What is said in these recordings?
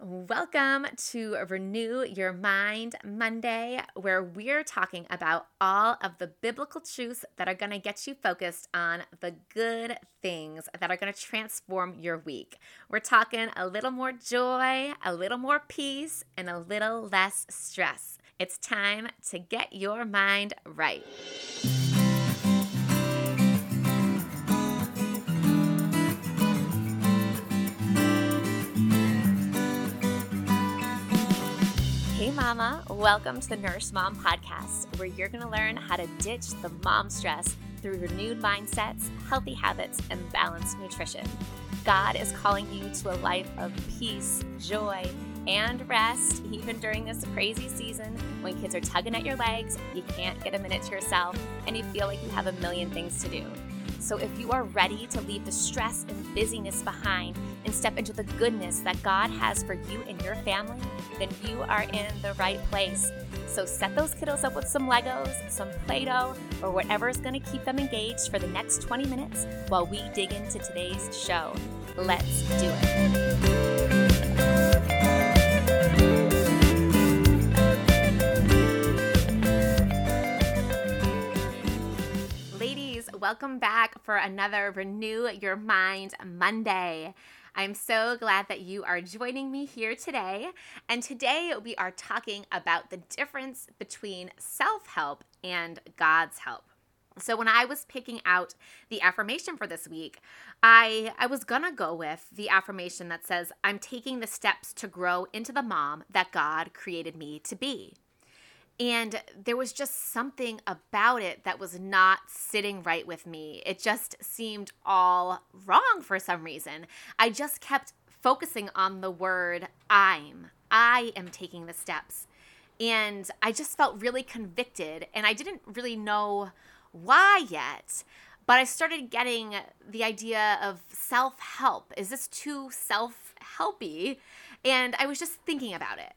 Welcome to Renew Your Mind Monday, where we're talking about all of the biblical truths that are going to get you focused on the good things that are going to transform your week. We're talking a little more joy, a little more peace, and a little less stress. It's time to get your mind right. Mama. Welcome to the Nourished Mom podcast, where you're going to learn how to ditch the mom stress through renewed mindsets, healthy habits, and balanced nutrition. God is calling you to a life of peace, joy, and rest, even during this crazy season when kids are tugging at your legs, you can't get a minute to yourself, and you feel like you have a million things to do. So, if you are ready to leave the stress and busyness behind and step into the goodness that God has for you and your family, then you are in the right place. So, set those kiddos up with some Legos, some Play Doh, or whatever is going to keep them engaged for the next 20 minutes while we dig into today's show. Let's do it. Welcome back for another Renew Your Mind Monday. I'm so glad that you are joining me here today. And today we are talking about the difference between self help and God's help. So when I was picking out the affirmation for this week, I I was going to go with the affirmation that says I'm taking the steps to grow into the mom that God created me to be. And there was just something about it that was not sitting right with me. It just seemed all wrong for some reason. I just kept focusing on the word I'm. I am taking the steps. And I just felt really convicted. And I didn't really know why yet. But I started getting the idea of self help. Is this too self helpy? And I was just thinking about it.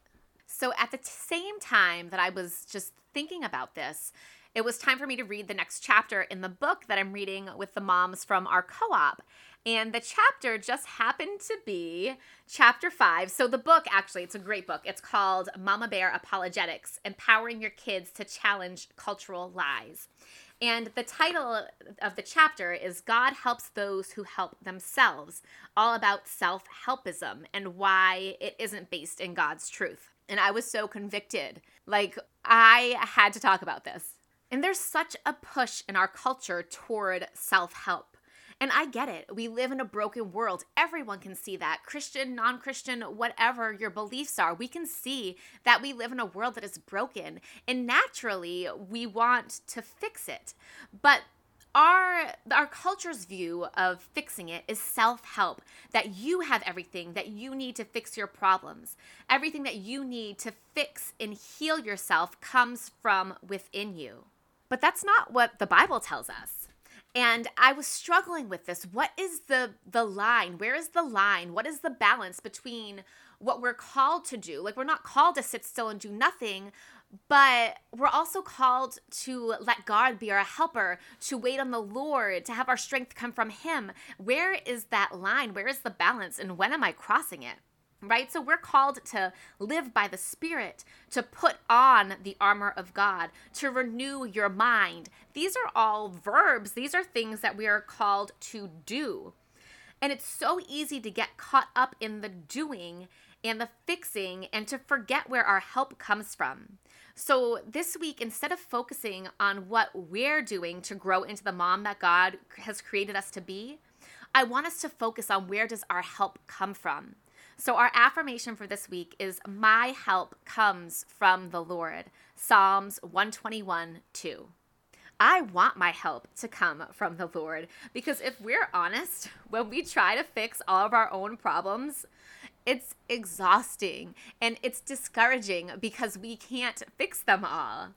So at the t- same time that I was just thinking about this, it was time for me to read the next chapter in the book that I'm reading with the moms from our co op. And the chapter just happened to be chapter five. So, the book actually, it's a great book. It's called Mama Bear Apologetics Empowering Your Kids to Challenge Cultural Lies. And the title of the chapter is God Helps Those Who Help Themselves, all about self helpism and why it isn't based in God's truth. And I was so convicted. Like, I had to talk about this. And there's such a push in our culture toward self help. And I get it. We live in a broken world. Everyone can see that. Christian, non Christian, whatever your beliefs are, we can see that we live in a world that is broken. And naturally, we want to fix it. But our our culture's view of fixing it is self-help that you have everything that you need to fix your problems. Everything that you need to fix and heal yourself comes from within you. But that's not what the bible tells us. And i was struggling with this. What is the the line? Where is the line? What is the balance between what we're called to do? Like we're not called to sit still and do nothing but we're also called to let God be our helper, to wait on the Lord, to have our strength come from Him. Where is that line? Where is the balance? And when am I crossing it? Right? So we're called to live by the Spirit, to put on the armor of God, to renew your mind. These are all verbs, these are things that we are called to do. And it's so easy to get caught up in the doing and the fixing and to forget where our help comes from. So, this week, instead of focusing on what we're doing to grow into the mom that God has created us to be, I want us to focus on where does our help come from. So, our affirmation for this week is My help comes from the Lord. Psalms 121 2. I want my help to come from the Lord because if we're honest, when we try to fix all of our own problems, it's exhausting and it's discouraging because we can't fix them all.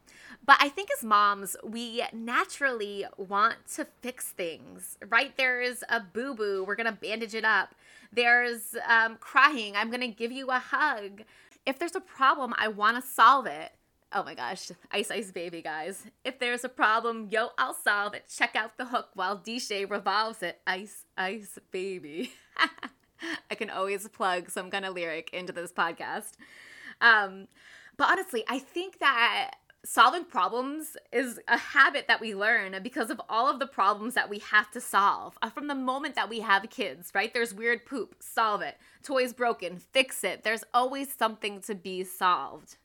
But I think as moms, we naturally want to fix things, right? There's a boo boo, we're gonna bandage it up. There's um, crying, I'm gonna give you a hug. If there's a problem, I wanna solve it. Oh my gosh, Ice Ice Baby, guys. If there's a problem, yo, I'll solve it. Check out the hook while DJ revolves it. Ice Ice Baby. I can always plug some kind of lyric into this podcast. Um, but honestly, I think that solving problems is a habit that we learn because of all of the problems that we have to solve uh, from the moment that we have kids, right? There's weird poop, solve it. Toys broken, fix it. There's always something to be solved.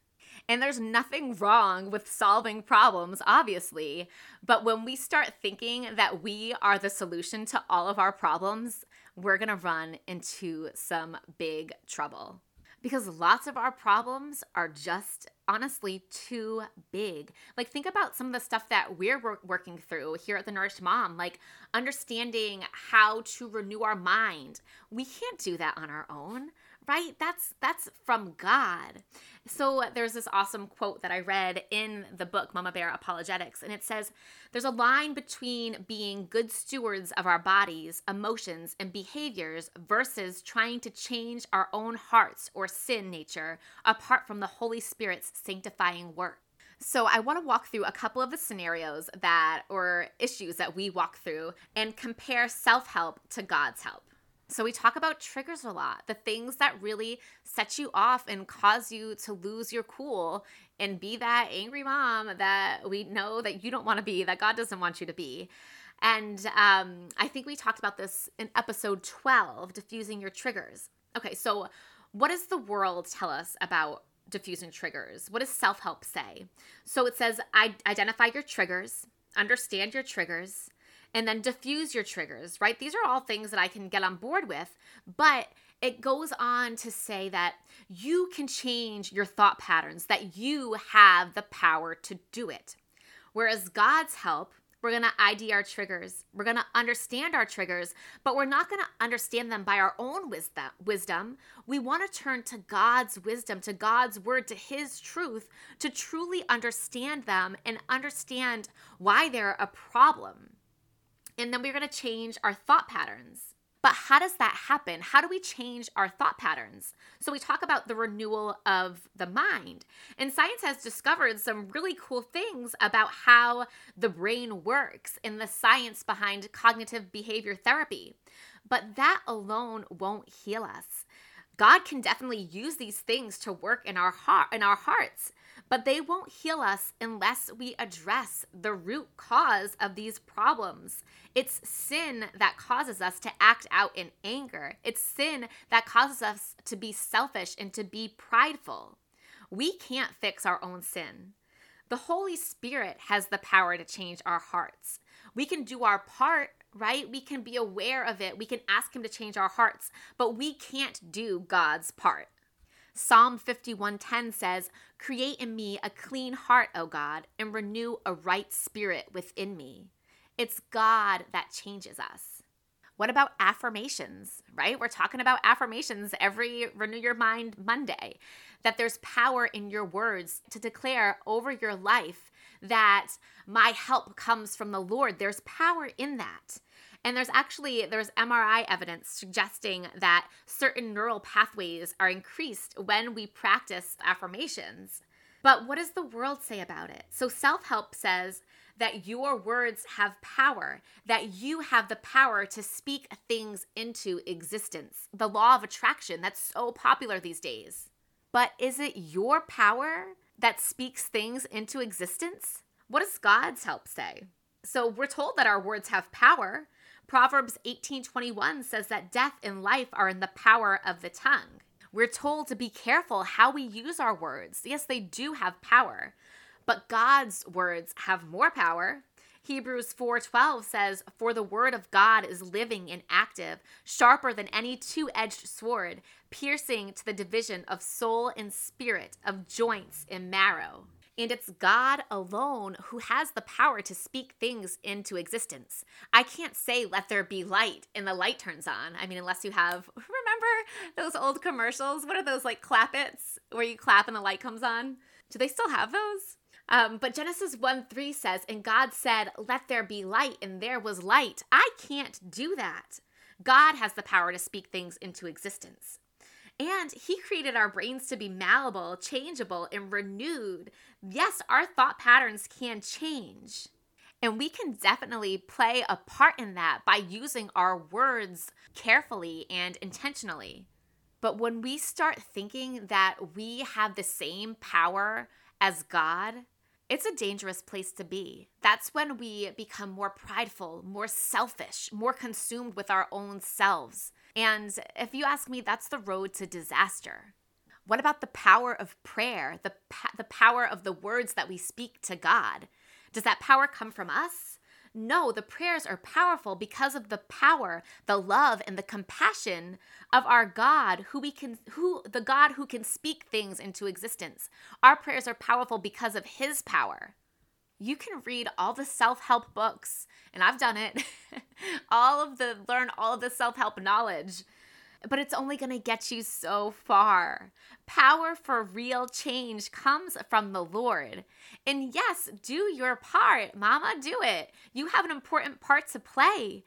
And there's nothing wrong with solving problems, obviously. But when we start thinking that we are the solution to all of our problems, we're gonna run into some big trouble because lots of our problems are just honestly too big. Like, think about some of the stuff that we're working through here at the Nourished Mom, like understanding how to renew our mind. We can't do that on our own right? That's that's from god. So there's this awesome quote that i read in the book mama bear apologetics and it says there's a line between being good stewards of our bodies emotions and behaviors versus trying to change our own hearts or sin nature apart from the holy spirit's sanctifying work. So, I want to walk through a couple of the scenarios that or issues that we walk through and compare self help to God's help. So, we talk about triggers a lot, the things that really set you off and cause you to lose your cool and be that angry mom that we know that you don't want to be, that God doesn't want you to be. And um, I think we talked about this in episode 12, diffusing your triggers. Okay, so what does the world tell us about diffusing triggers? What does self help say? So it says, I identify your triggers, understand your triggers, and then diffuse your triggers, right? These are all things that I can get on board with, but it goes on to say that you can change your thought patterns, that you have the power to do it. Whereas God's help, we're going to ID our triggers. We're going to understand our triggers, but we're not going to understand them by our own wisdom. We want to turn to God's wisdom, to God's word, to his truth to truly understand them and understand why they're a problem and then we're going to change our thought patterns. But how does that happen? How do we change our thought patterns? So, we talk about the renewal of the mind. And science has discovered some really cool things about how the brain works and the science behind cognitive behavior therapy. But that alone won't heal us. God can definitely use these things to work in our heart in our hearts but they won't heal us unless we address the root cause of these problems. It's sin that causes us to act out in anger. It's sin that causes us to be selfish and to be prideful. We can't fix our own sin. The Holy Spirit has the power to change our hearts. We can do our part, right? We can be aware of it. We can ask Him to change our hearts, but we can't do God's part. Psalm 51:10 says, "Create in me a clean heart, O God, and renew a right spirit within me." It's God that changes us. What about affirmations, right? We're talking about affirmations every Renew Your Mind Monday, that there's power in your words to declare over your life that my help comes from the Lord. There's power in that. And there's actually there's MRI evidence suggesting that certain neural pathways are increased when we practice affirmations. But what does the world say about it? So self-help says that your words have power, that you have the power to speak things into existence. The law of attraction that's so popular these days. But is it your power that speaks things into existence? What does God's help say? So we're told that our words have power, Proverbs 18:21 says that death and life are in the power of the tongue. We're told to be careful how we use our words. Yes, they do have power, but God's words have more power. Hebrews 4:12 says, "For the word of God is living and active, sharper than any two-edged sword, piercing to the division of soul and spirit, of joints and marrow." And it's God alone who has the power to speak things into existence. I can't say, let there be light, and the light turns on. I mean, unless you have, remember those old commercials? What are those like clap its where you clap and the light comes on? Do they still have those? Um, but Genesis 1 3 says, And God said, Let there be light, and there was light. I can't do that. God has the power to speak things into existence. And he created our brains to be malleable, changeable, and renewed. Yes, our thought patterns can change. And we can definitely play a part in that by using our words carefully and intentionally. But when we start thinking that we have the same power as God, it's a dangerous place to be. That's when we become more prideful, more selfish, more consumed with our own selves. And if you ask me, that's the road to disaster. What about the power of prayer, the, the power of the words that we speak to God? Does that power come from us? No, the prayers are powerful because of the power, the love and the compassion of our God who we can who the God who can speak things into existence. Our prayers are powerful because of his power. You can read all the self-help books and I've done it. all of the learn all of the self-help knowledge but it's only going to get you so far. Power for real change comes from the Lord. And yes, do your part. Mama, do it. You have an important part to play.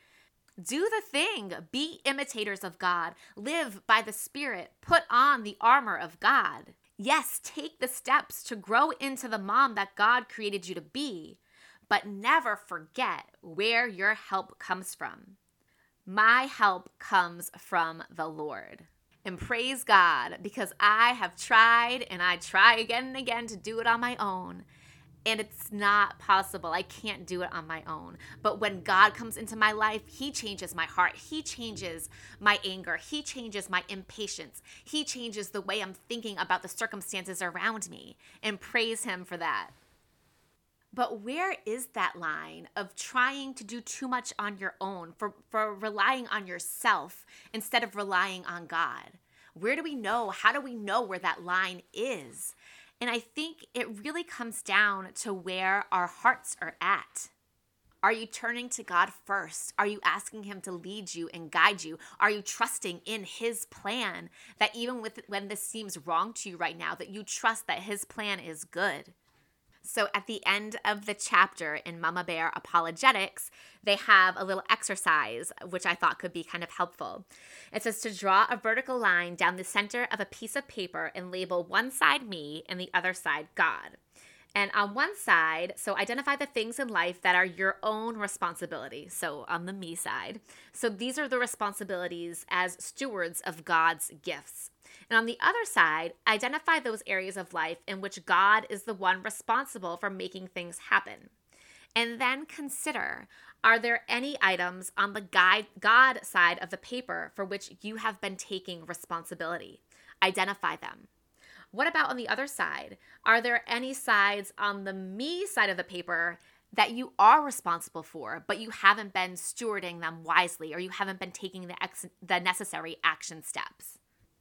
Do the thing. Be imitators of God. Live by the Spirit. Put on the armor of God. Yes, take the steps to grow into the mom that God created you to be, but never forget where your help comes from. My help comes from the Lord. And praise God because I have tried and I try again and again to do it on my own. And it's not possible. I can't do it on my own. But when God comes into my life, He changes my heart. He changes my anger. He changes my impatience. He changes the way I'm thinking about the circumstances around me. And praise Him for that. But where is that line of trying to do too much on your own, for, for relying on yourself instead of relying on God? Where do we know? How do we know where that line is? And I think it really comes down to where our hearts are at. Are you turning to God first? Are you asking Him to lead you and guide you? Are you trusting in His plan that even with when this seems wrong to you right now, that you trust that His plan is good? So at the end of the chapter in Mama Bear Apologetics, they have a little exercise which I thought could be kind of helpful. It says to draw a vertical line down the center of a piece of paper and label one side me and the other side God. And on one side, so identify the things in life that are your own responsibility. So on the me side. So these are the responsibilities as stewards of God's gifts. And on the other side, identify those areas of life in which God is the one responsible for making things happen. And then consider are there any items on the guide, God side of the paper for which you have been taking responsibility? Identify them. What about on the other side? Are there any sides on the me side of the paper that you are responsible for, but you haven't been stewarding them wisely or you haven't been taking the, ex- the necessary action steps?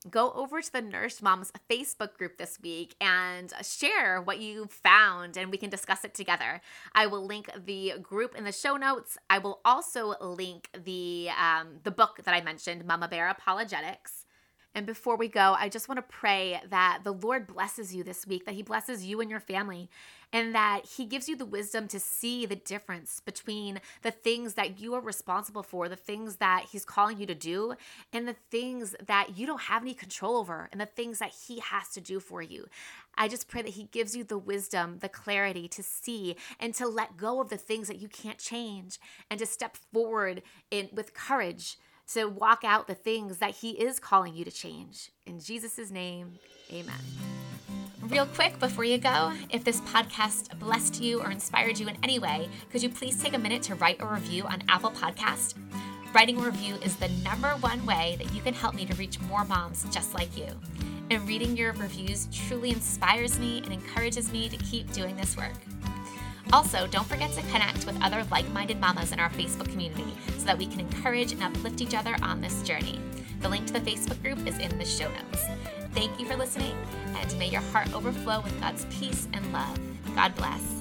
go over to the Nourished Moms Facebook group this week and share what you found and we can discuss it together. I will link the group in the show notes. I will also link the um, the book that I mentioned, Mama Bear Apologetics. And before we go, I just want to pray that the Lord blesses you this week, that He blesses you and your family, and that He gives you the wisdom to see the difference between the things that you are responsible for, the things that He's calling you to do, and the things that you don't have any control over, and the things that He has to do for you. I just pray that He gives you the wisdom, the clarity to see and to let go of the things that you can't change and to step forward in, with courage to walk out the things that He is calling you to change. In Jesus' name, amen. Real quick before you go, if this podcast blessed you or inspired you in any way, could you please take a minute to write a review on Apple Podcast? Writing a review is the number one way that you can help me to reach more moms just like you. And reading your reviews truly inspires me and encourages me to keep doing this work. Also, don't forget to connect with other like minded mamas in our Facebook community so that we can encourage and uplift each other on this journey. The link to the Facebook group is in the show notes. Thank you for listening, and may your heart overflow with God's peace and love. God bless.